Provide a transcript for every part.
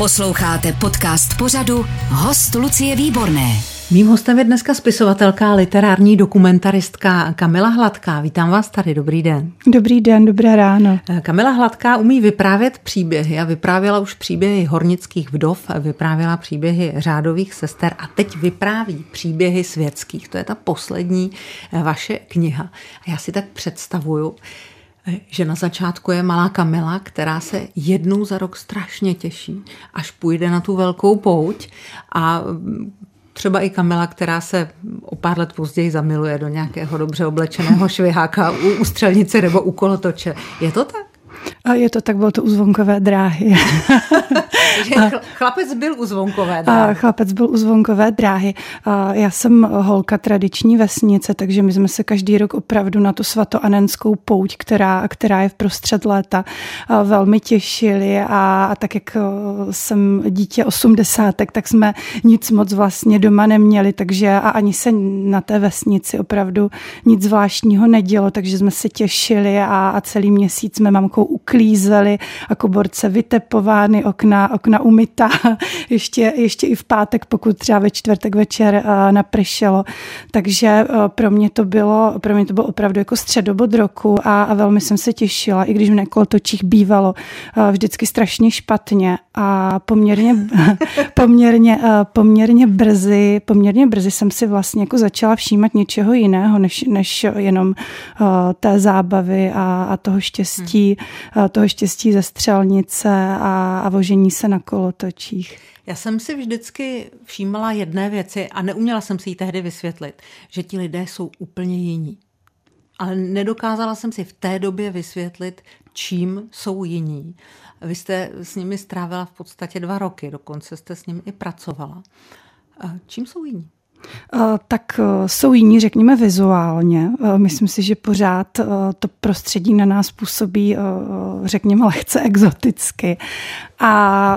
Posloucháte podcast pořadu Host Lucie Výborné. Mým hostem je dneska spisovatelka, literární dokumentaristka Kamila Hladká. Vítám vás tady, dobrý den. Dobrý den, dobré ráno. Kamila Hladká umí vyprávět příběhy a vyprávěla už příběhy hornických vdov, vyprávěla příběhy řádových sester a teď vypráví příběhy světských. To je ta poslední eh, vaše kniha. A já si tak představuju, eh, že na začátku je malá Kamila, která se jednou za rok strašně těší, až půjde na tu velkou pouť a třeba i Kamila, která se o pár let později zamiluje do nějakého dobře oblečeného šviháka u, u střelnice nebo u kolotoče. Je to tak? A je to tak, bylo to u zvonkové dráhy. chlapec byl u zvonkové dráhy. A chlapec byl u zvonkové dráhy. A já jsem holka tradiční vesnice, takže my jsme se každý rok opravdu na tu svatoanenskou pouť, která, která je v prostřed léta, velmi těšili a, a tak jak jsem dítě osmdesátek, tak jsme nic moc vlastně doma neměli, takže a ani se na té vesnici opravdu nic zvláštního nedělo, takže jsme se těšili a, a celý měsíc jsme mamkou uklízeli a koborce vytepovány, okna, okna umytá, ještě, ještě i v pátek, pokud třeba ve čtvrtek večer eh, napršelo. Takže eh, pro mě to bylo, pro mě to bylo opravdu jako středobod roku a, a velmi jsem se těšila, i když v nekolotočích bývalo eh, vždycky strašně špatně a poměrně, poměrně, poměrně brzy, poměrně brzy jsem si vlastně jako začala všímat něčeho jiného, než, než jenom té zábavy a, a toho štěstí, hmm. Toho štěstí ze střelnice a, a vožení se na kolotočích. Já jsem si vždycky všímala jedné věci a neuměla jsem si ji tehdy vysvětlit, že ti lidé jsou úplně jiní. Ale nedokázala jsem si v té době vysvětlit, čím jsou jiní. Vy jste s nimi strávila v podstatě dva roky, dokonce jste s nimi i pracovala. Čím jsou jiní? Tak jsou jiní, řekněme, vizuálně. Myslím si, že pořád to prostředí na nás působí, řekněme, lehce exoticky. A,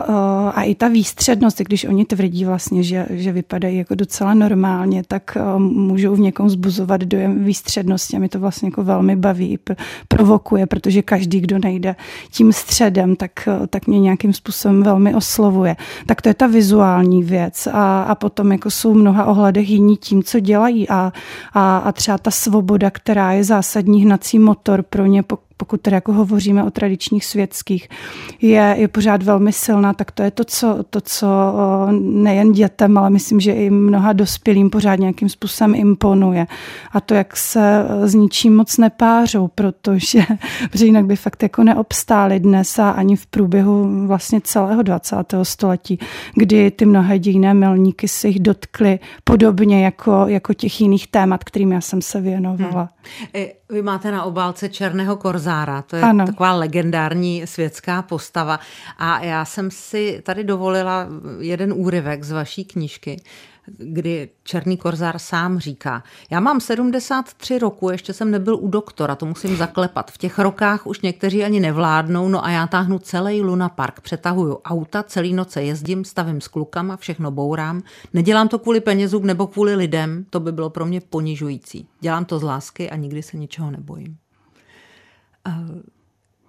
a i ta výstřednost, když oni tvrdí vlastně, že, že vypadají jako docela normálně, tak můžou v někom zbuzovat dojem výstřednosti a mi to vlastně jako velmi baví, provokuje, protože každý, kdo nejde tím středem, tak, tak mě nějakým způsobem velmi oslovuje. Tak to je ta vizuální věc a, a potom jako jsou mnoha ohledech jiní tím, co dělají. A, a, a třeba ta svoboda, která je zásadní hnací motor pro ně, pokud tedy jako hovoříme o tradičních světských, je, je pořád velmi silná, tak to je to co, to, co nejen dětem, ale myslím, že i mnoha dospělým pořád nějakým způsobem imponuje. A to, jak se e, s ničím moc nepářou, protože, protože jinak by fakt jako neobstáli dnes a ani v průběhu vlastně celého 20. století, kdy ty mnohé dějné milníky se jich dotkly podobně jako, jako těch jiných témat, kterým já jsem se věnovala. Hmm. Vy máte na obálce Černého korzára, to je ano. taková legendární světská postava. A já jsem si tady dovolila jeden úryvek z vaší knížky, kdy Černý korzár sám říká, já mám 73 roku, ještě jsem nebyl u doktora, to musím zaklepat. V těch rokách už někteří ani nevládnou, no a já táhnu celý Luna Park, přetahuju auta, celý noce jezdím, stavím s klukama, všechno bourám. Nedělám to kvůli penězům nebo kvůli lidem, to by bylo pro mě ponižující. Dělám to z lásky a nikdy se ničeho nebojím.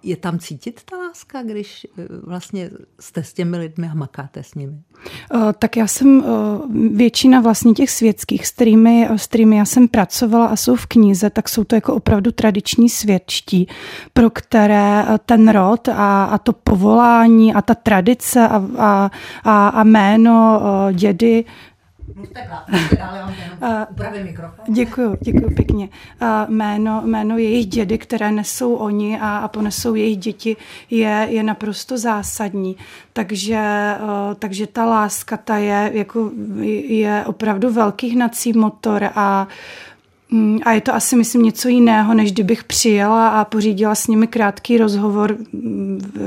Je tam cítit ta láska, když eh, vlastně jste s těmi lidmi a makáte s nimi? Tak já jsem většina vlastně těch světských, s kterými, s kterými já jsem pracovala a jsou v knize, tak jsou to jako opravdu tradiční světští, pro které ten rod a, a to povolání a ta tradice a, a, a jméno dědy Děkuji, děkuji pěkně. Jméno, jméno jejich dědy, které nesou oni a, a ponesou jejich děti, je, je naprosto zásadní. Takže, takže ta láska, ta je, jako, je opravdu velký hnací motor a a je to asi, myslím, něco jiného, než kdybych přijela a pořídila s nimi krátký rozhovor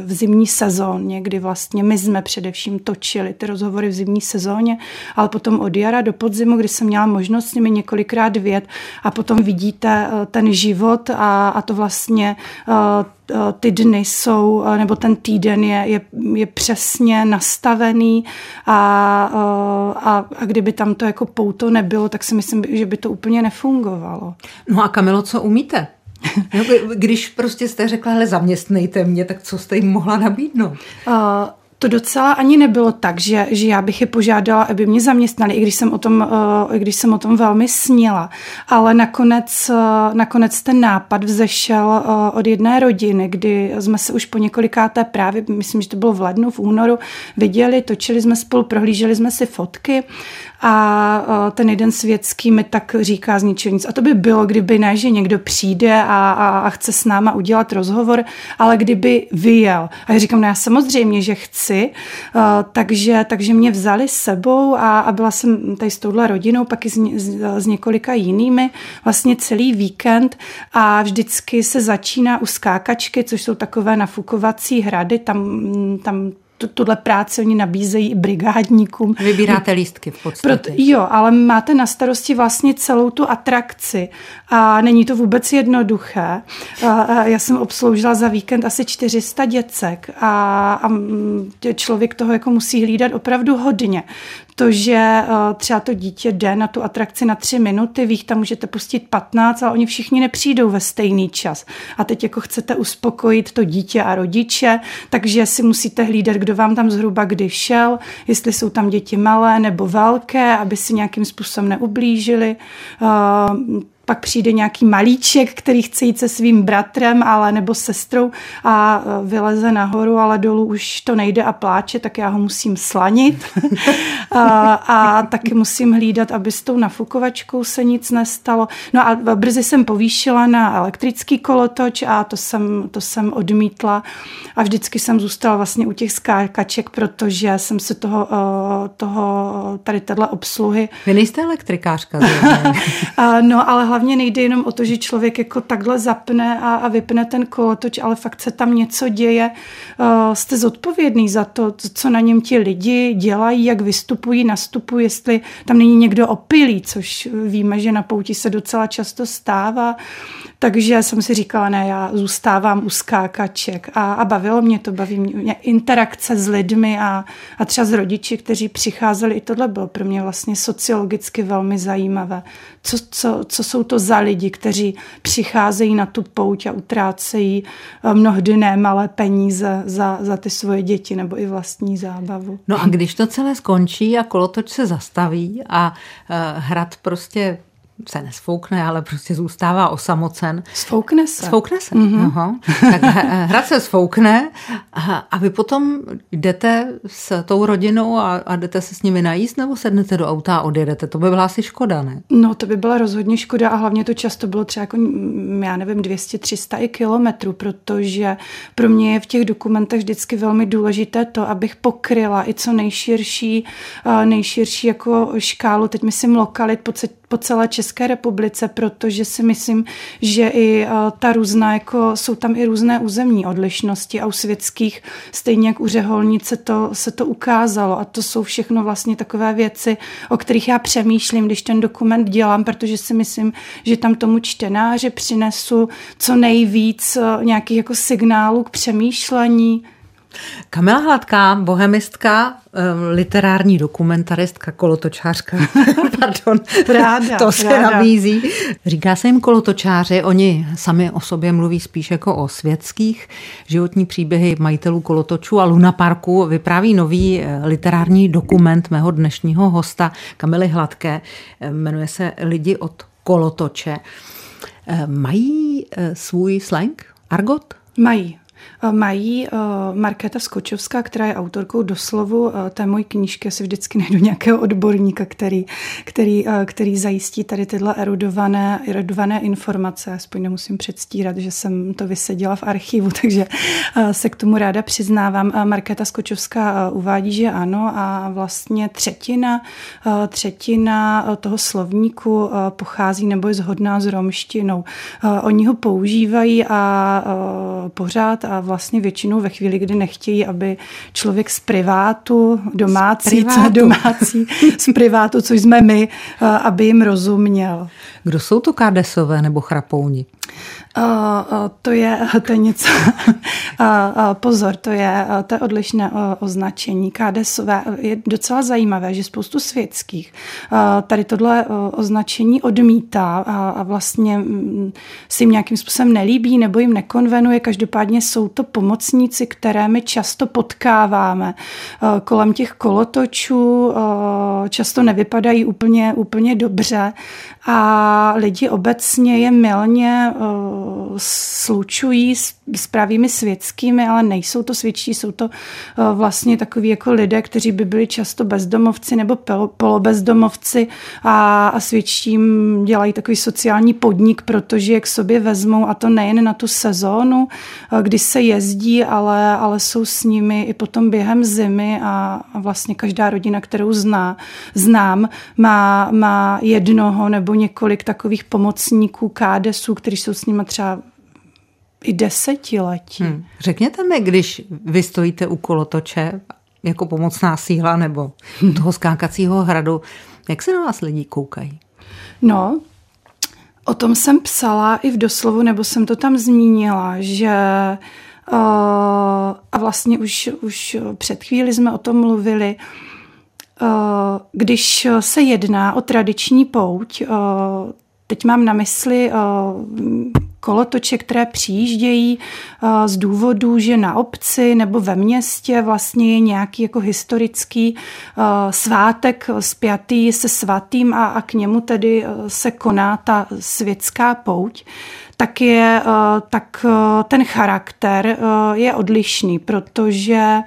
v zimní sezóně, kdy vlastně my jsme především točili ty rozhovory v zimní sezóně, ale potom od jara do podzimu, kdy jsem měla možnost s nimi několikrát vět a potom vidíte eh, ten život a, a to vlastně Eh, ty dny jsou, eh, nebo ten týden je, je, je přesně nastavený a, eh, a, a kdyby tam to jako pouto nebylo, tak si myslím, že by to úplně nefungovalo. No a Kamilo, co umíte? Když prostě jste řekla, hele, zaměstnejte mě, tak co jste jim mohla nabídnout? Uh, to docela ani nebylo tak, že, že já bych je požádala, aby mě zaměstnali, i když jsem o tom, uh, i když jsem o tom velmi snila. Ale nakonec, uh, nakonec ten nápad vzešel uh, od jedné rodiny, kdy jsme se už po několikáté právě, myslím, že to bylo v lednu, v únoru, viděli, točili jsme spolu, prohlíželi jsme si fotky a ten jeden světský mi tak říká z ničeho nic. A to by bylo, kdyby ne, že někdo přijde a, a, a chce s náma udělat rozhovor, ale kdyby vyjel. A já říkám, no já samozřejmě, že chci, takže, takže mě vzali s sebou a, a byla jsem tady s touhle rodinou, pak i s, s několika jinými, vlastně celý víkend a vždycky se začíná u skákačky, což jsou takové nafukovací hrady, tam, tam tuhle práci oni nabízejí i brigádníkům. Vybíráte lístky v podstatě. Proto, jo, ale máte na starosti vlastně celou tu atrakci a není to vůbec jednoduché. Já jsem obsloužila za víkend asi 400 děcek a, a člověk toho jako musí hlídat opravdu hodně to, že eh, třeba to dítě jde na tu atrakci na tři minuty, vy tam můžete pustit 15, ale oni všichni nepřijdou ve stejný čas. A teď jako chcete uspokojit to dítě a rodiče, takže si musíte hlídat, kdo vám tam zhruba kdy šel, jestli jsou tam děti malé nebo velké, aby si nějakým způsobem neublížili. Pak přijde nějaký malíček, který chce jít se svým bratrem ale nebo sestrou a e, vyleze nahoru, ale dolů už to nejde a pláče, tak já ho musím slanit. a, a taky musím hlídat, aby s tou nafukovačkou se nic nestalo. No a brzy jsem povýšila na elektrický kolotoč a to jsem, to jsem odmítla a vždycky jsem zůstala vlastně u těch skákaček, protože jsem se toho, e, toho tady téhle obsluhy... Vy nejste elektrikářka. no, ale hlavně nejde jenom o to, že člověk jako takhle zapne a, a vypne ten kolotoč, ale fakt se tam něco děje. Uh, jste zodpovědný za to, co na něm ti lidi dělají, jak vystupují, nastupují, jestli tam není někdo opilý, což víme, že na pouti se docela často stává. Takže jsem si říkala, ne, já zůstávám u skákaček a, a bavilo mě to, baví mě interakce s lidmi a, a třeba s rodiči, kteří přicházeli, i tohle bylo pro mě vlastně sociologicky velmi zajímavé. Co, co, co jsou to za lidi, kteří přicházejí na tu pouť a utrácejí eh, mnohdy nemalé peníze za, za ty svoje děti nebo i vlastní zábavu. No a když to celé skončí a kolotoč se zastaví a uh, hrad prostě se nesfoukne, ale prostě zůstává osamocen. Sfoukne se. Sfoukne se. Mm-hmm. Aha. Tak hrad se sfoukne a vy potom jdete s tou rodinou a, a jdete se s nimi najíst nebo sednete do auta a odjedete. To by byla asi škoda, ne? No to by byla rozhodně škoda a hlavně to často bylo třeba jako, já nevím, 200-300 i kilometrů, protože pro mě je v těch dokumentech vždycky velmi důležité to, abych pokryla i co nejširší, nejširší jako škálu, teď myslím lokalit po po celé České republice, protože si myslím, že i ta různá, jako jsou tam i různé územní odlišnosti a u světských, stejně jak u řeholnice to, se to ukázalo. A to jsou všechno vlastně takové věci, o kterých já přemýšlím, když ten dokument dělám, protože si myslím, že tam tomu čtenáře přinesu co nejvíc nějakých jako signálů k přemýšlení, Kamila Hladká, bohemistka, literární dokumentaristka, kolotočářka, pardon, ráda, to se ráda. nabízí. Říká se jim kolotočáři, oni sami o sobě mluví spíš jako o světských. Životní příběhy majitelů kolotočů a Luna Parku vypráví nový eh, literární dokument mého dnešního hosta Kamily Hladké. Eh, jmenuje se Lidi od kolotoče. Eh, mají svůj slang? Argot? Mají. Eh, mají eh, Markéta Skočovská, která je autorkou doslovu eh, té mojí knížky. si vždycky najdu nějakého odborníka, který, který, který zajistí tady tyhle erudované, erudované informace. Aspoň nemusím předstírat, že jsem to vyseděla v archivu, takže se k tomu ráda přiznávám. Markéta Skočovská uvádí, že ano a vlastně třetina, třetina toho slovníku pochází nebo je zhodná s romštinou. Oni ho používají a pořád a vlastně většinou ve chvíli, kdy nechtějí, aby člověk z privátu, domácí, z privátu, domácí, z privátu, což jsme my, eh, aby jim rozuměl. Kdo jsou to kádesové nebo chrapouni? To je, to je něco, pozor, to je, to je odlišné označení. Kádesové je docela zajímavé, že spoustu světských tady tohle označení odmítá a, vlastně um, si jim nějakým způsobem nelíbí nebo jim nekonvenuje. každopádně jsou to pomocníci, které my často potkáváme kolem těch kolotočů, často nevypadají úplně, úplně dobře a lidi obecně je milně slučují s, s pravými světskými, ale nejsou to svědčí, jsou to vlastně takový jako lidé, kteří by byli často bezdomovci nebo polobezdomovci a, a svědčím dělají takový sociální podnik, protože je k sobě vezmou a to nejen na tu sezónu, kdy se jezdí, ale, ale jsou s nimi i potom během zimy a, a vlastně každá rodina, kterou zná, znám, má, má jednoho nebo několik takových pomocníků, kádesů, kteří jsou s nimi třeba i desetiletí. Hmm. Řekněte mi, když vy stojíte u kolotoče jako pomocná síla nebo toho skákacího hradu, jak se na vás lidi koukají? No, o tom jsem psala i v doslovu, nebo jsem to tam zmínila, že uh, a vlastně už, už před chvíli jsme o tom mluvili, uh, když se jedná o tradiční pouť, uh, teď mám na mysli kolotoče, které přijíždějí z důvodu, že na obci nebo ve městě vlastně je nějaký jako historický svátek spjatý se svatým a, a k němu tedy se koná ta světská pouť, tak, je, tak ten charakter je odlišný, protože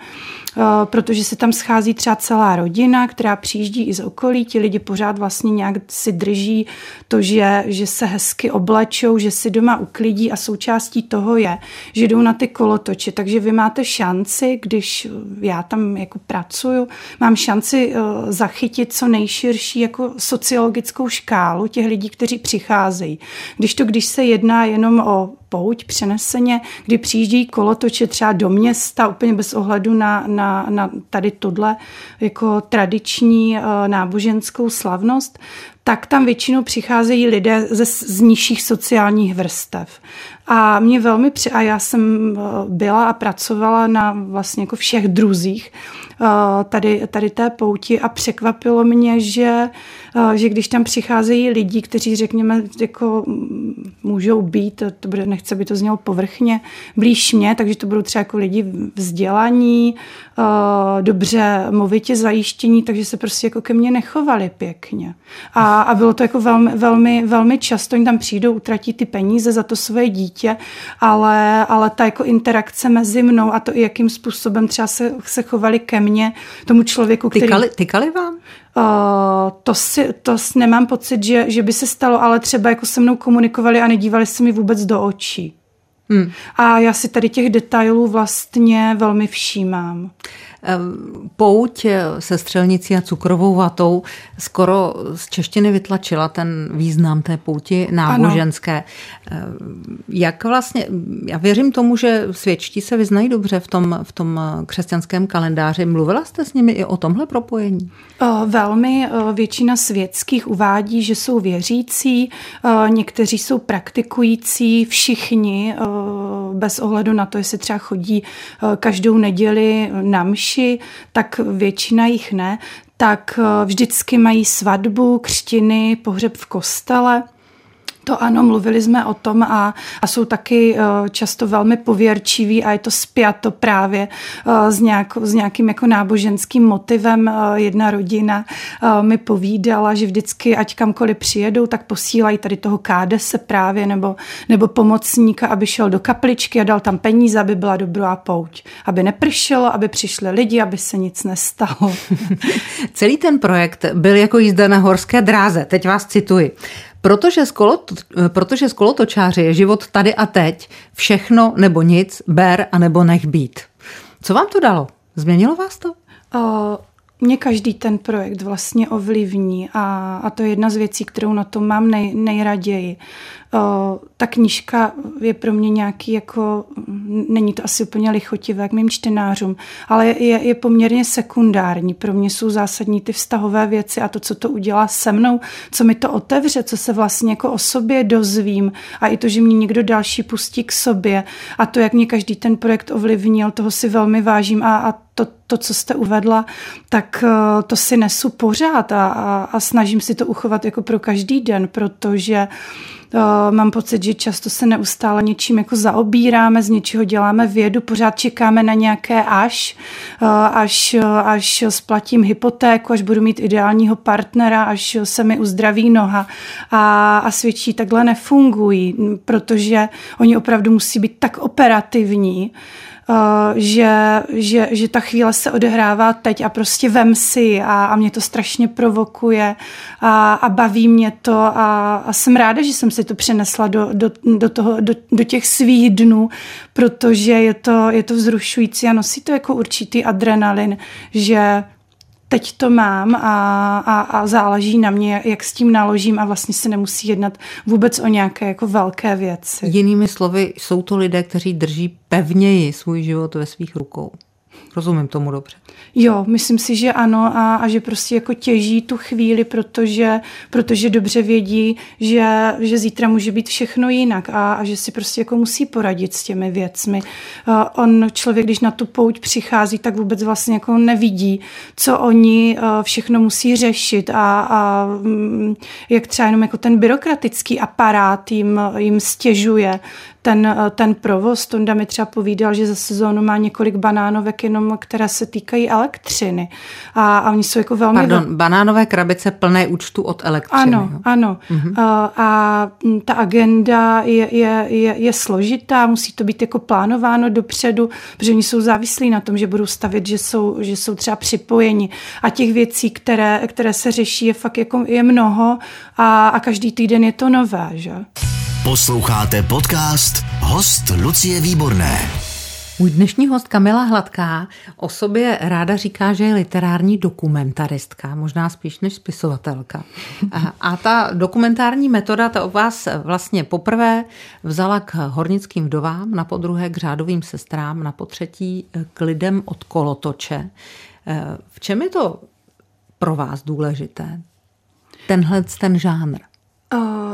Eh, protože se tam schází třeba celá rodina, která přijíždí i z okolí, ti lidi pořád vlastně nějak si drží to, že, že se hezky oblečou, že si doma uklidí a součástí toho je, že jdou na ty kolotoče, takže vy máte šanci, když já tam jako pracuju, mám šanci eh, zachytit co nejširší jako sociologickou škálu těch lidí, kteří přicházejí. Když to, když se jedná jenom o pouť přeneseně, kdy přijíždějí kolotoče třeba do města úplně bez ohledu na, na, na tady tohle jako tradiční uh, náboženskou slavnost, tak tam většinou přicházejí lidé ze, z nižších sociálních vrstev. A mě velmi při... A já jsem eh, byla a pracovala na vlastně jako všech druzích eh, tady, tady té pouti a překvapilo mě, že, eh, že když tam přicházejí lidi, kteří řekněme jako můžou být, to bude, nechce by to znělo povrchně, blíž mě, takže to budou třeba jako lidi vzdělaní, dobře movitě zajištění, takže se prostě jako ke mně nechovali pěkně. A, a bylo to jako velmi, velmi, velmi často, oni tam přijdou, utratí ty peníze za to svoje dítě, ale, ale ta jako interakce mezi mnou a to, jakým způsobem třeba se, se chovali ke mně, tomu člověku, který... Tykali, tykali vám? Uh, to, si, to nemám pocit, že, že by se stalo, ale třeba jako se mnou komunikovali a nedívali se mi vůbec do očí. Hmm. A já si tady těch detailů vlastně velmi všímám. Pouť se střelnicí a cukrovou vatou skoro z češtiny vytlačila ten význam té pouti náboženské. Ano. Jak vlastně, já věřím tomu, že svědčtí se vyznají dobře v tom, v tom křesťanském kalendáři. Mluvila jste s nimi i o tomhle propojení? Velmi většina světských uvádí, že jsou věřící, někteří jsou praktikující, všichni bez ohledu na to, jestli třeba chodí každou neděli na mši, mši, tak většina jich ne, tak eh, vždycky mají svatbu, křtiny, pohřeb v kostele. To ano, mluvili jsme o tom a, a jsou taky uh, často velmi pověrčiví a je to spjato právě uh, s, nějak, s nějakým jako náboženským motivem. Uh, jedna rodina mi povídala, že vždycky, ať kamkoliv přijedou, tak posílají tady toho kádese právě nebo, nebo pomocníka, aby šel do kapličky a dal tam peníze, aby byla dobrá pouť. Aby nepršelo, aby přišli lidi, aby se nic nestalo. Celý ten projekt byl jako jízda na horské dráze. Teď vás cituji. Protože z, kolot, protože z kolotočáře je život tady a teď, všechno nebo nic, ber a nebo nech být. Co vám to dalo? Změnilo vás to? Uh, mě každý ten projekt vlastně ovlivní a, a to je jedna z věcí, kterou na tom mám nej, nejraději ta knížka je pro mě nějaký jako, není to asi úplně lichotivé k mým čtenářům, ale je, je poměrně sekundární. Pro mě jsou zásadní ty vztahové věci a to, co to udělá se mnou, co mi to otevře, co se vlastně jako o sobě dozvím a i to, že mě někdo další pustí k sobě a to, jak mě každý ten projekt ovlivnil, toho si velmi vážím a, a to, to, co jste uvedla, tak to si nesu pořád a, a, a snažím si to uchovat jako pro každý den, protože Uh, mám pocit, že často se neustále něčím jako zaobíráme, z něčeho děláme vědu, pořád čekáme na nějaké až, uh, až, až splatím hypotéku, až budu mít ideálního partnera, až se mi uzdraví noha a, a svědčí takhle nefungují, protože oni opravdu musí být tak operativní, Eh, že, že, že ta chvíle se odehrává teď a prostě vem si a, a mě to strašně provokuje a, a baví mě to a, a jsem ráda, že jsem si to přenesla do, do, do, toho, do, do těch svých dnů, protože je to, je to vzrušující a nosí to jako určitý adrenalin, že teď to mám a, a, a záleží na mě, jak s tím naložím a vlastně se nemusí jednat vůbec o nějaké jako velké věci. Jinými slovy, jsou to lidé, kteří drží pevněji svůj život ve svých rukou. Rozumím tomu dobře. Jo, myslím si, že ano a, a že prostě jako těží tu chvíli, protože, protože dobře vědí, že, že zítra může být všechno jinak a, a že si prostě jako musí poradit s těmi věcmi. Uh, on, člověk, když na tu pouť přichází, tak vůbec vlastně jako nevidí, co oni uh, všechno musí řešit a, a um, jak třeba jenom jako ten byrokratický aparát jim, jim stěžuje ten, ten provoz. Tonda mi třeba povídal, že za sezónu má několik banánovek jenom, které se týkají elektřiny. A, a oni jsou jako velmi... Pardon, vel... banánové krabice plné účtu od elektřiny. Ano, jo? ano. Mhm. A, a ta agenda je, je, je, je složitá, musí to být jako plánováno dopředu, protože oni jsou závislí na tom, že budou stavit, že jsou, že jsou třeba připojeni. A těch věcí, které, které se řeší, je fakt jako je mnoho a, a každý týden je to nové, že? Posloucháte podcast Host Lucie Výborné. Můj dnešní host Kamila Hladká o sobě ráda říká, že je literární dokumentaristka, možná spíš než spisovatelka. A ta dokumentární metoda ta o vás vlastně poprvé vzala k hornickým vdovám, na podruhé k řádovým sestrám, na potřetí k lidem od kolotoče. V čem je to pro vás důležité? Tenhle ten žánr?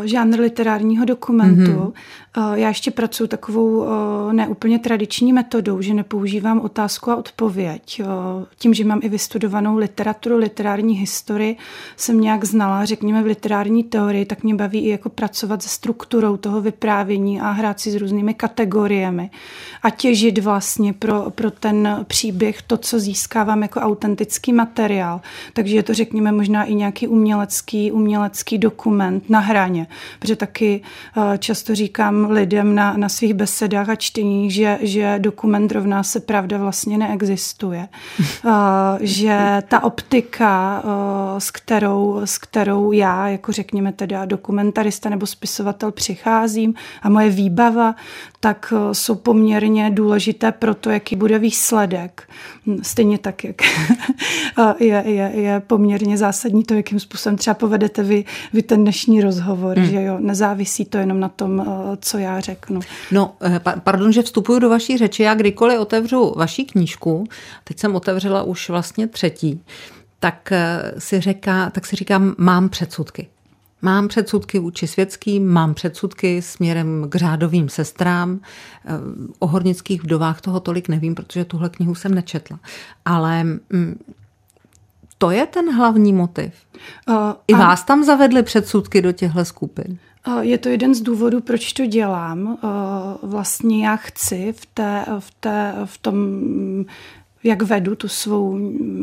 Žánr literárního dokumentu. Mm-hmm. Já ještě pracuji takovou uh, neúplně tradiční metodou, že nepoužívám otázku a odpověď. Uh, tím, že mám i vystudovanou literaturu, literární historii, jsem nějak znala, řekněme, v literární teorii, tak mě baví i jako pracovat se strukturou toho vyprávění a hrát si s různými kategoriemi a těžit vlastně pro, pro ten příběh to, co získávám jako autentický materiál. Takže je to, řekněme, možná i nějaký umělecký, umělecký dokument na hraně, protože taky eh, často říkám lidem na, na svých besedách a čteních, že, že dokument rovná se pravda vlastně neexistuje. Eh, že ta optika, eh, s kterou, s kterou já, jako řekněme teda dokumentarista nebo spisovatel přicházím a moje výbava, tak jsou poměrně důležité pro to, jaký bude výsledek. Stejně tak, jak je, je, je poměrně zásadní to, jakým způsobem třeba povedete vy, vy ten dnešní rozhovor rozhovor, hmm. že jo, nezávisí to jenom na tom, eh, co já řeknu. No, eh, pardon, že vstupuju do vaší řeči, já kdykoliv otevřu vaší knížku, teď jsem otevřela už vlastně třetí, tak eh, si, říká, tak si říkám, mám předsudky. Mám předsudky vůči světským, mám předsudky směrem k řádovým sestrám. O hornických vdovách toho tolik nevím, protože tuhle knihu jsem nečetla. Ale mm, to je ten hlavní motiv. Uh, I a... vás tam zavedly předsudky do těchto skupin? Je to jeden z důvodů, proč to dělám. Vlastně já chci v, té, v, té, v tom jak vedu tu svou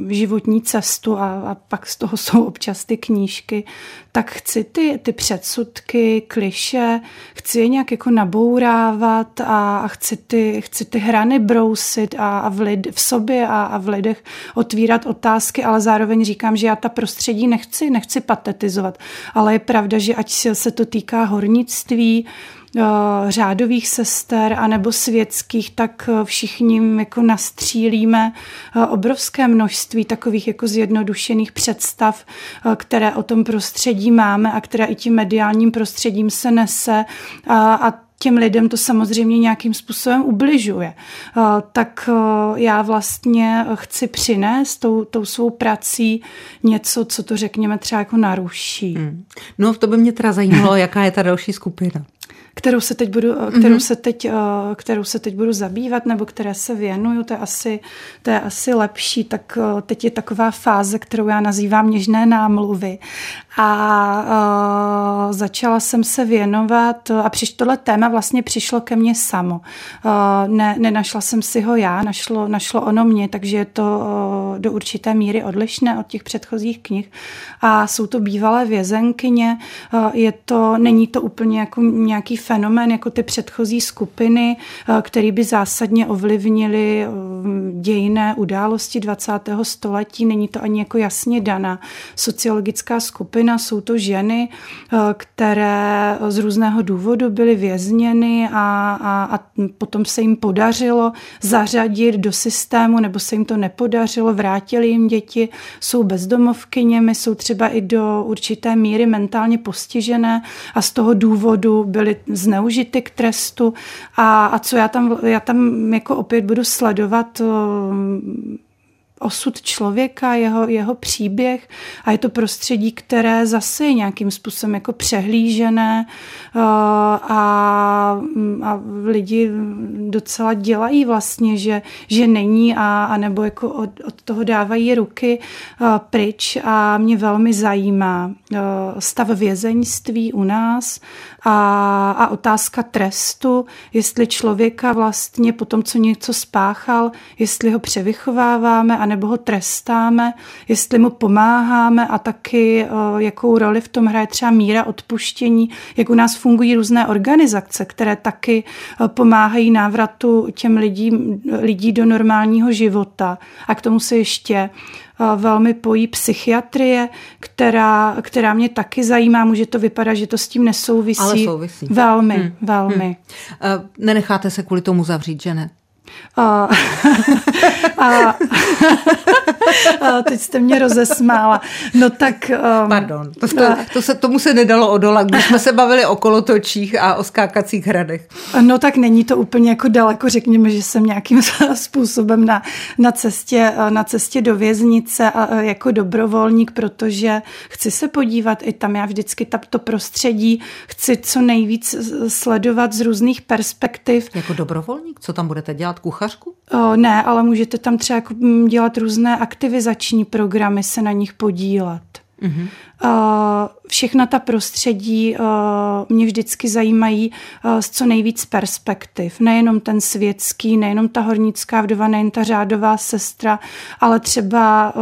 životní cestu a, a pak z toho jsou občas ty knížky, tak chci ty, ty předsudky, kliše, chci je nějak jako nabourávat a, a chci, ty, chci ty hrany brousit a, a v, lid, v sobě a, a v lidech otvírat otázky, ale zároveň říkám, že já ta prostředí nechci, nechci patetizovat, ale je pravda, že ať se to týká hornictví, řádových sester anebo světských, tak eh, všichni jako nastřílíme eh, obrovské množství takových jako zjednodušených představ, které o tom prostředí máme a které i tím mediálním prostředím se nese a, a těm lidem to samozřejmě nějakým způsobem ubližuje. Tak já vlastně chci přinést tou, tou svou prací něco, co to řekněme třeba jako naruší. Hmm. No to by mě teda zajímalo, jaká je ta další skupina. Kterou se teď budu, mm-hmm. kterou se teď, kterou se teď budu zabývat, nebo které se věnuju, to je asi, to je asi lepší, tak teď je taková fáze, kterou já nazývám něžné námluvy. A začala jsem se věnovat a přiš, tohle téma vlastně přišlo ke mně samo. Ne, nenašla jsem si ho já, našlo, našlo ono mě, takže je to do určité míry odlišné od těch předchozích knih. A jsou to bývalé vězenkyně, je to, není to úplně jako nějaký fenomén jako ty předchozí skupiny, uh, které by zásadně ovlivnily uh, dějinné události 20. století, není to ani jako jasně daná sociologická skupina, skupina, jsou to ženy, eh, které z různého důvodu byly vězněny a, a, a potom se jim podařilo zařadit do systému, nebo se jim to nepodařilo, vrátili jim děti, jsou bezdomovkyněmi, jsou třeba i do určité míry mentálně postižené a z toho důvodu byly zneužity k trestu. A, a co já tam, já tam jako opět budu sledovat osud člověka, jeho, jeho příběh a je to prostředí, které zase je nějakým způsobem jako přehlížené uh, a, a lidi docela dělají vlastně, že, že není a, a nebo jako od, od toho dávají ruky uh, pryč a mě velmi zajímá uh, stav vězeňství u nás a, a otázka trestu, jestli člověka vlastně po tom, co něco spáchal, jestli ho převychováváme, anebo ho trestáme, jestli mu pomáháme a taky jakou roli v tom hraje třeba míra odpuštění, jak u nás fungují různé organizace, které taky pomáhají návratu těm lidí, lidí do normálního života. A k tomu se ještě velmi pojí psychiatrie, která, která mě taky zajímá. Může to vypadat, že to s tím nesouvisí. Ale souvisí. Velmi, hmm. velmi. Hmm. Nenecháte se kvůli tomu zavřít, že ne? A, a, a teď jste mě rozesmála. No tak... Um, Pardon, to, to, to se, tomu se nedalo odolat, když jsme se bavili o kolotočích a o skákacích hradech. No tak není to úplně jako daleko, řekněme, že jsem nějakým způsobem na, na, cestě, na cestě do věznice a, jako dobrovolník, protože chci se podívat i tam, já vždycky tam to prostředí chci co nejvíc sledovat z různých perspektiv. Jako dobrovolník? Co tam budete dělat? Kuchařku? O, ne, ale můžete tam třeba jako mm, dělat různé aktivizační programy, se na nich podílet. Mm-hmm. Všechna ta prostředí mě vždycky zajímají z co nejvíc perspektiv. Nejenom ten světský, nejenom ta hornická vdova, nejen ta řádová sestra, ale třeba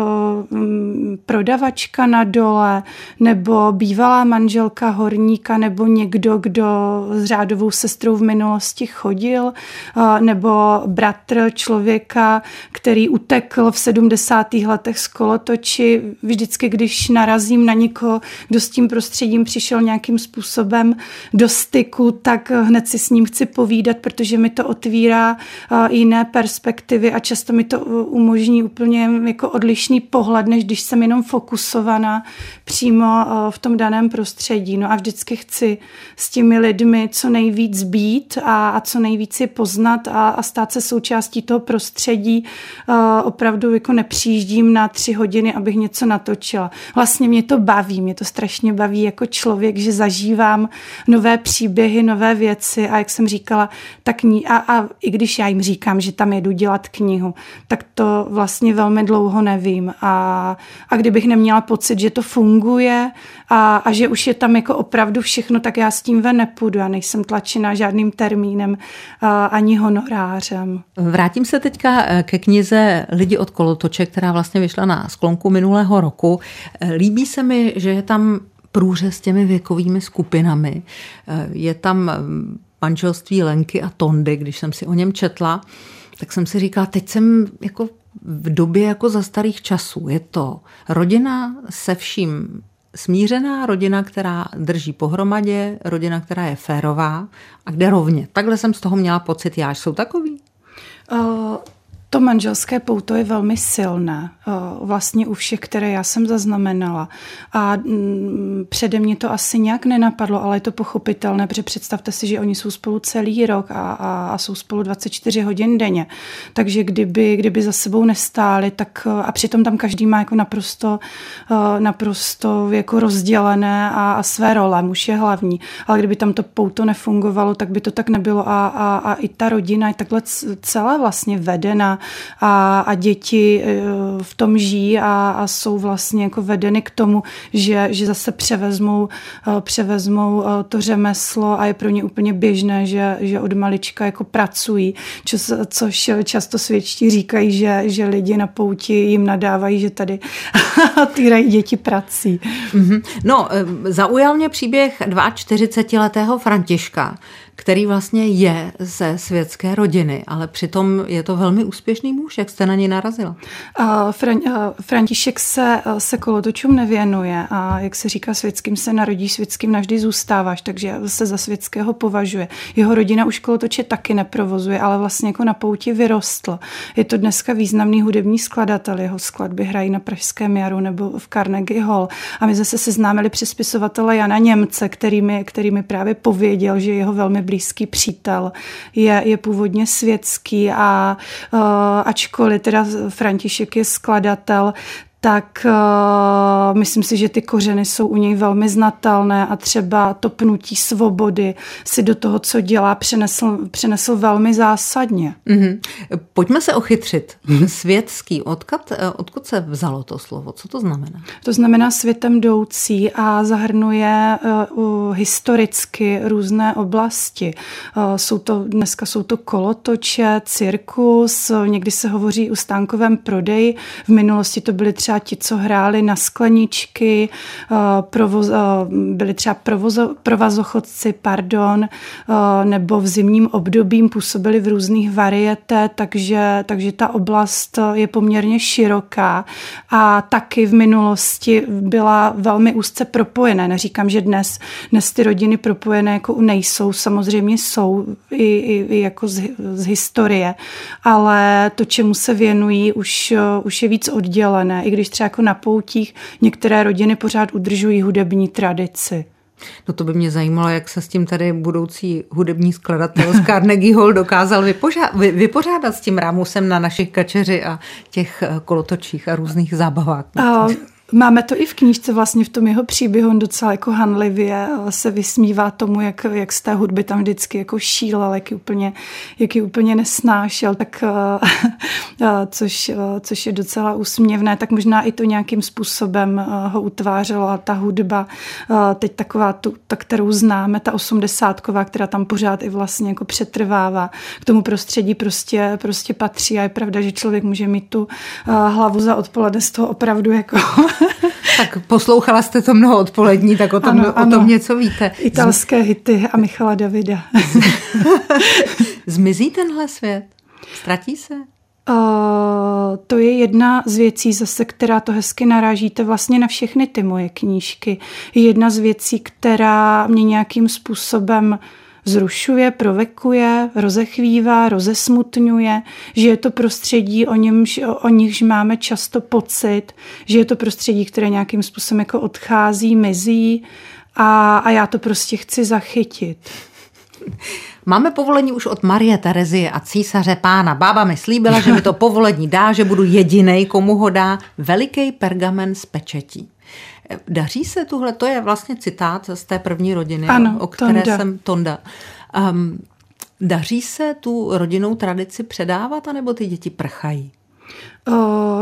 prodavačka na dole, nebo bývalá manželka horníka, nebo někdo, kdo s řádovou sestrou v minulosti chodil, nebo bratr člověka, který utekl v 70. letech z kolotoči. Vždycky, když narazím na někoho, kdo s tím prostředím přišel nějakým způsobem do styku, tak hned si s ním chci povídat, protože mi to otvírá jiné perspektivy a často mi to umožní úplně jako odlišný pohled, než když jsem jenom fokusovaná přímo v tom daném prostředí. No a vždycky chci s těmi lidmi co nejvíc být a, a co nejvíc je poznat a, a stát se součástí toho prostředí. Opravdu jako nepřijíždím na tři hodiny, abych něco natočila. Vlastně mě to baví, mě to strašně baví jako člověk, že zažívám nové příběhy, nové věci a jak jsem říkala, tak ní, a, a i když já jim říkám, že tam jedu dělat knihu, tak to vlastně velmi dlouho nevím a, a kdybych neměla pocit, že to funguje a, a že už je tam jako opravdu všechno, tak já s tím ven nepůjdu a nejsem tlačena žádným termínem a, ani honorářem. Vrátím se teďka eh, ke knize Lidi od kolotoče, která vlastně vyšla na sklonku minulého roku. Eh, líbí se mi, že je tam průřez těmi věkovými skupinami. Eh, je tam mm, manželství Lenky a Tondy, když jsem si o něm četla, tak jsem si říkala, teď jsem jako v době jako za starých časů. Je to rodina se vším smířená, rodina, která drží pohromadě, rodina, která je férová a kde rovně. Takhle jsem z toho měla pocit já. Jsou takový? Uh, To manželské pouto je velmi silné, eh, vlastně u všech, které já jsem zaznamenala. A mm, přede mě to asi nějak nenapadlo, ale je to pochopitelné, protože představte si, že oni jsou spolu celý rok a, a, a jsou spolu 24 hodin denně. Takže kdyby, kdyby za sebou nestáli, tak eh, a přitom tam každý má jako naprosto, eh, naprosto jako rozdělené a, a své role, muž je hlavní. Ale kdyby tam to pouto nefungovalo, tak by to tak nebylo a, a, a i ta rodina je takhle celá vlastně vedena a, a děti e, v tom žijí a, a jsou vlastně jako vedeny k tomu, že, že zase převezmou, e, převezmou e, to řemeslo a je pro ně úplně běžné, že, že od malička jako pracují, což, což často svědčí říkají, že, že lidi na pouti jim nadávají, že tady týrají děti prací. Mm-hmm. No, zaujal mě příběh 42-letého Františka, který vlastně je ze světské rodiny, ale přitom je to velmi úspěšný muž. Jak jste na něj narazila? Uh, Fran, uh, František se, se kolotočům nevěnuje a jak se říká, světským se narodí, světským navždy zůstáváš, takže se za světského považuje. Jeho rodina už kolotoče taky neprovozuje, ale vlastně jako na pouti vyrostl. Je to dneska významný hudební skladatel, jeho skladby hrají na Pražském jaru nebo v Carnegie Hall. A my zase seznámili přes spisovatele Jana Němce, který mi, který mi právě pověděl, že jeho velmi blízký přítel, je, je původně světský a uh, ačkoliv teda František je skladatel, tak uh, myslím si, že ty kořeny jsou u něj velmi znatelné a třeba to pnutí svobody si do toho, co dělá, přenesl, přenesl velmi zásadně. Mm-hmm. Pojďme se ochytřit. Mm-hmm. Světský, odkud, eh, odkud se vzalo to slovo? Co to znamená? To znamená světem jdoucí a zahrnuje uh, historicky různé oblasti. Uh, jsou to, dneska jsou to kolotoče, cirkus, někdy se hovoří o stánkovém prodeji. V minulosti to byly třeba třeba ti, co hráli na skleničky, eh, provoz, eh, byli třeba provozo, provazochodci, pardon, eh, nebo v zimním obdobím působili v různých varietě, takže, takže ta oblast je poměrně široká a taky v minulosti byla velmi úzce propojené. Neříkám, že dnes, dnes ty rodiny propojené jako nejsou, samozřejmě jsou i, i, i jako z, z historie, ale to, čemu se věnují, už, už je víc oddělené, i když když třeba jako na poutích některé rodiny pořád udržují hudební tradici. No to by mě zajímalo, jak se s tím tady budoucí hudební skladatel z Carnegie Hall dokázal vypořádat, vypořádat s tím rámusem na našich kačeři a těch eh, kolotočích a různých zábavách. A Máme to i v knížce, vlastně v tom jeho příběhu, on docela jako hanlivě se vysmívá tomu, jak, jak z té hudby tam vždycky jako šílel, jak ji úplně, jak ji úplně nesnášel, tak, eh, eh, což, eh, což je docela úsměvné, tak možná i to nějakým způsobem ho utvářelo a ta hudba, teď taková, tu, ta, kterou známe, ta osmdesátková, která tam pořád i vlastně jako přetrvává, k tomu prostředí prostě, prostě patří a je pravda, že člověk může mít tu hlavu za odpoledne z toho opravdu jako tak poslouchala jste to mnoho odpolední, tak o tom, ano, ano. o tom něco víte. Italské hity a Michala Davida. Zmizí tenhle svět? Ztratí se? Uh, to je jedna z věcí zase, která to hezky narážíte vlastně na všechny ty moje knížky. Jedna z věcí, která mě nějakým způsobem uh, zrušuje, provekuje, rozechvívá, rozesmutňuje, že je to prostředí, o, němž, o nichž máme často pocit, že je to prostředí, které nějakým způsobem jako odchází, mizí a, a já to prostě chci zachytit. Máme povolení už od Marie Terezie a císaře pána. Bába mi slíbila, že mi to povolení dá, že budu jediný, komu ho dá veliký pergamen z pečetí. Daří se tuhle, to je vlastně citát z té první rodiny, ano, o které tonda. jsem Tonda. Um, daří se tu rodinnou tradici předávat, anebo ty děti prchají?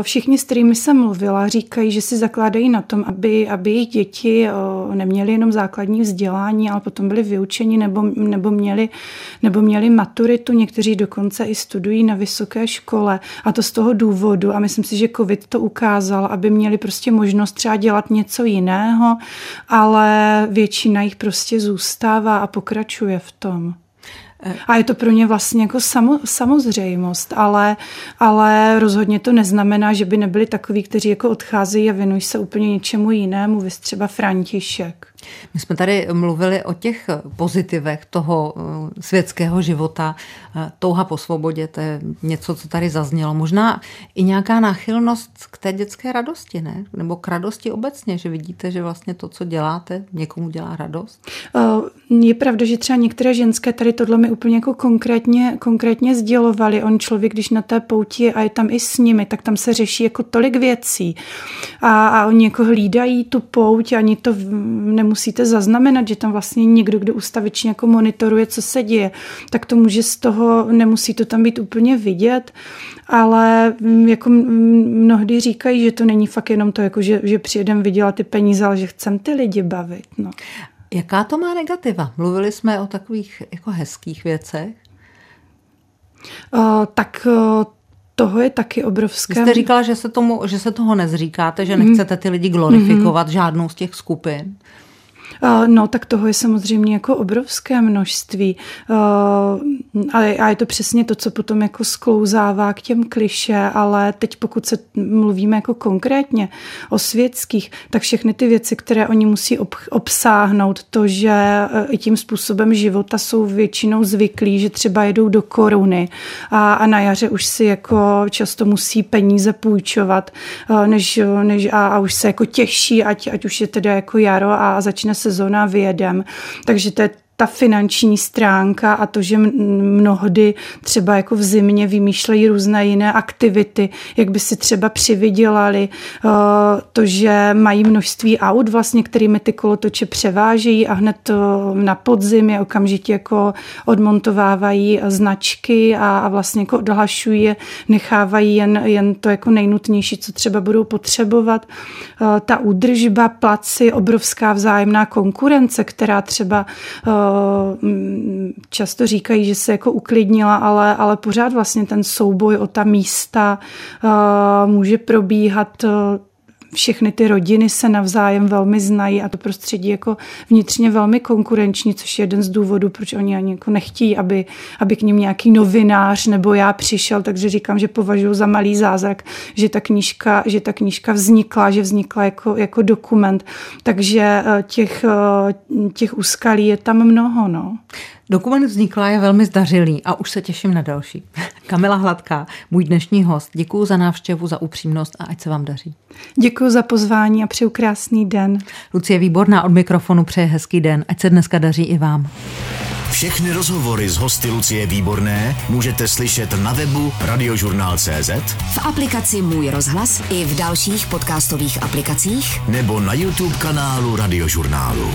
Všichni, s kterými jsem mluvila, říkají, že si zakládají na tom, aby, aby jejich děti neměly jenom základní vzdělání, ale potom byly vyučeni nebo, nebo, měli, nebo měli maturitu. Někteří dokonce i studují na vysoké škole a to z toho důvodu. A myslím si, že covid to ukázal, aby měli prostě možnost třeba dělat něco jiného, ale většina jich prostě zůstává a pokračuje v tom. A je to pro ně vlastně jako samo, samozřejmost, ale, ale rozhodně to neznamená, že by nebyli takoví, kteří jako odcházejí a věnují se úplně něčemu jinému, vy třeba František. My jsme tady mluvili o těch pozitivech toho eh, světského života. Eh, touha po svobodě, to je něco, co tady zaznělo. Možná i nějaká náchylnost k té dětské radosti, ne? Nebo k radosti obecně, že vidíte, že vlastně to, co děláte, někomu dělá radost? Eh, je pravda, že třeba některé ženské tady tohle mi úplně jako konkrétně, konkrétně sdělovali. On člověk, když na té pouti a je tam i s nimi, tak tam se řeší jako tolik věcí. A, a oni jako hlídají tu pouť, ani to nemusíte zaznamenat, že tam vlastně někdo, kdo ustavičně jako monitoruje, co se děje, tak to může z toho, nemusí to tam být úplně vidět, ale mm, jako mnohdy říkají, že to není fakt jenom to, jako že, že přijedem vydělat ty peníze, ale že chcem ty lidi bavit. No. Jaká to má negativa? Mluvili jsme o takových jako hezkých věcech. Uh, tak uh, toho je taky obrovské. Vy jste říkala, že se, tomu, že se toho nezříkáte, že nechcete ty lidi glorifikovat, mm-hmm. žádnou z těch skupin. No, tak toho je samozřejmě jako obrovské množství. A je to přesně to, co potom jako sklouzává k těm kliše, ale teď pokud se mluvíme jako konkrétně o světských, tak všechny ty věci, které oni musí obsáhnout, to, že e, i tím způsobem života jsou většinou zvyklí, že třeba jedou do koruny a, a na jaře už si jako často musí peníze půjčovat, e, než, než a, a už se jako těší, ať, ať už je teda jako jaro a začne se sezóna vyjedem. Takže to je ta finanční stránka a to, že mnohdy třeba jako v zimě vymýšlejí různé jiné aktivity, jak by si třeba přivydělali, eh, to, že mají množství aut vlastně, kterými ty kolotoče převážejí a hned eh, na podzim je okamžitě jako odmontovávají značky a, vlastně jako odhlašují nechávají jen, jen to jako nejnutnější, co třeba budou potřebovat. Eh, ta údržba, placi, obrovská vzájemná konkurence, která třeba často říkají, že se jako uklidnila, ale, ale pořád vlastně ten souboj o ta místa může probíhat všechny ty rodiny se navzájem velmi znají a to prostředí jako vnitřně velmi konkurenční, což je jeden z důvodů, proč oni ani jako nechtějí, aby, aby k ním nějaký novinář nebo já přišel, takže říkám, že považuji za malý zázrak, že ta knížka, že ta knížka vznikla, že vznikla jako, jako dokument, takže eh, těch, eh, těch úskalí je tam mnoho. No. Dokument vznikla je velmi zdařilý a už se těším na další. Kamila Hladká, můj dnešní host. Děkuji za návštěvu, za upřímnost a ať se vám daří. Děkuji za pozvání a přeju krásný den. Lucie Výborná od mikrofonu přeje hezký den. Ať se dneska daří i vám. Všechny rozhovory z hosty Lucie Výborné můžete slyšet na webu radiožurnál.cz v aplikaci Můj rozhlas i v dalších podcastových aplikacích nebo na YouTube kanálu Radiožurnálu.